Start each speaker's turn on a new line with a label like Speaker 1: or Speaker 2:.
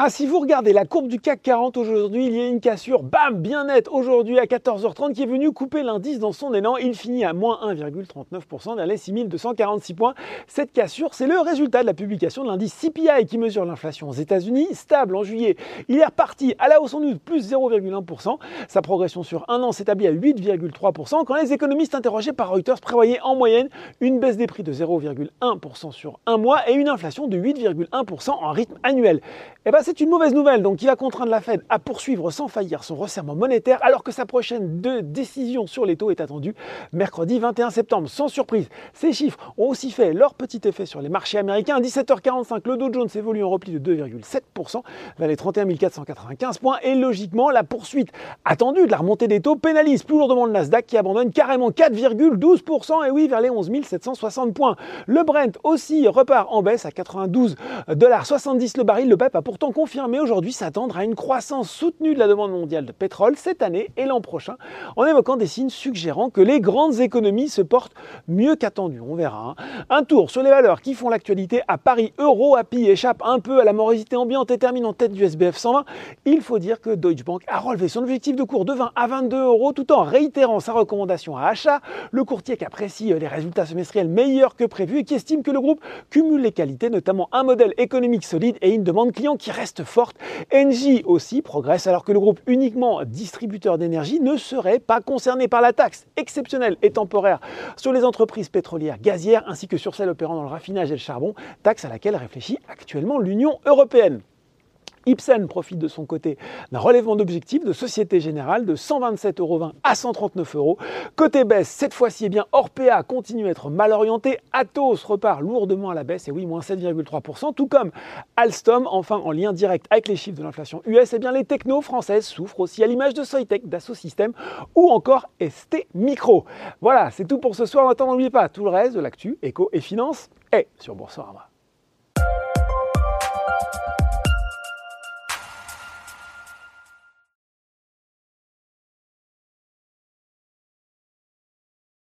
Speaker 1: Ah, si vous regardez la courbe du CAC 40 aujourd'hui, il y a une cassure, bam, bien nette aujourd'hui à 14h30 qui est venue couper l'indice dans son élan. Il finit à moins 1,39% vers les 6246 points. Cette cassure, c'est le résultat de la publication de l'indice CPI qui mesure l'inflation aux États-Unis, stable en juillet. Il est reparti à la hausse en août, plus 0,1%. Sa progression sur un an s'établit à 8,3% quand les économistes interrogés par Reuters prévoyaient en moyenne une baisse des prix de 0,1% sur un mois et une inflation de 8,1% en rythme annuel. Eh ben, c'est une mauvaise nouvelle, donc qui va contraindre la Fed à poursuivre sans faillir son resserrement monétaire, alors que sa prochaine décision sur les taux est attendue mercredi 21 septembre. Sans surprise, ces chiffres ont aussi fait leur petit effet sur les marchés américains. À 17h45, le Dow Jones évolue en repli de 2,7% vers les 31 495 points, et logiquement, la poursuite attendue de la remontée des taux pénalise plus lourdement le Nasdaq qui abandonne carrément 4,12%, et oui, vers les 11 760 points. Le Brent aussi repart en baisse à 92,70$ le baril. Le PEP a pourtant confirmé aujourd'hui s'attendre à une croissance soutenue de la demande mondiale de pétrole cette année et l'an prochain, en évoquant des signes suggérant que les grandes économies se portent mieux qu'attendu. On verra. Hein. Un tour sur les valeurs qui font l'actualité à Paris. Euro Happy échappe un peu à la morosité ambiante et termine en tête du SBF 120. Il faut dire que Deutsche Bank a relevé son objectif de cours de 20 à 22 euros tout en réitérant sa recommandation à achat. Le courtier qui apprécie les résultats semestriels meilleurs que prévu et qui estime que le groupe cumule les qualités, notamment un modèle économique solide et une demande client qui reste forte. Engie aussi progresse alors que le groupe uniquement distributeur d'énergie ne serait pas concerné par la taxe exceptionnelle et temporaire sur les entreprises pétrolières gazières ainsi que sur celles opérant dans le raffinage et le charbon, taxe à laquelle réfléchit actuellement l'Union européenne. Ipsen profite de son côté d'un relèvement d'objectif de Société Générale de 127,20 euros à 139 euros. Côté baisse, cette fois-ci, eh bien, Orpea continue à être mal orienté. Atos repart lourdement à la baisse, et oui, moins 7,3%, tout comme Alstom, enfin en lien direct avec les chiffres de l'inflation US, eh bien, les technos françaises souffrent aussi à l'image de Soitec, Dassault Systèmes ou encore ST Micro. Voilà, c'est tout pour ce soir. En attendant, n'oubliez pas, tout le reste de l'actu, éco et finance est sur Boursorama.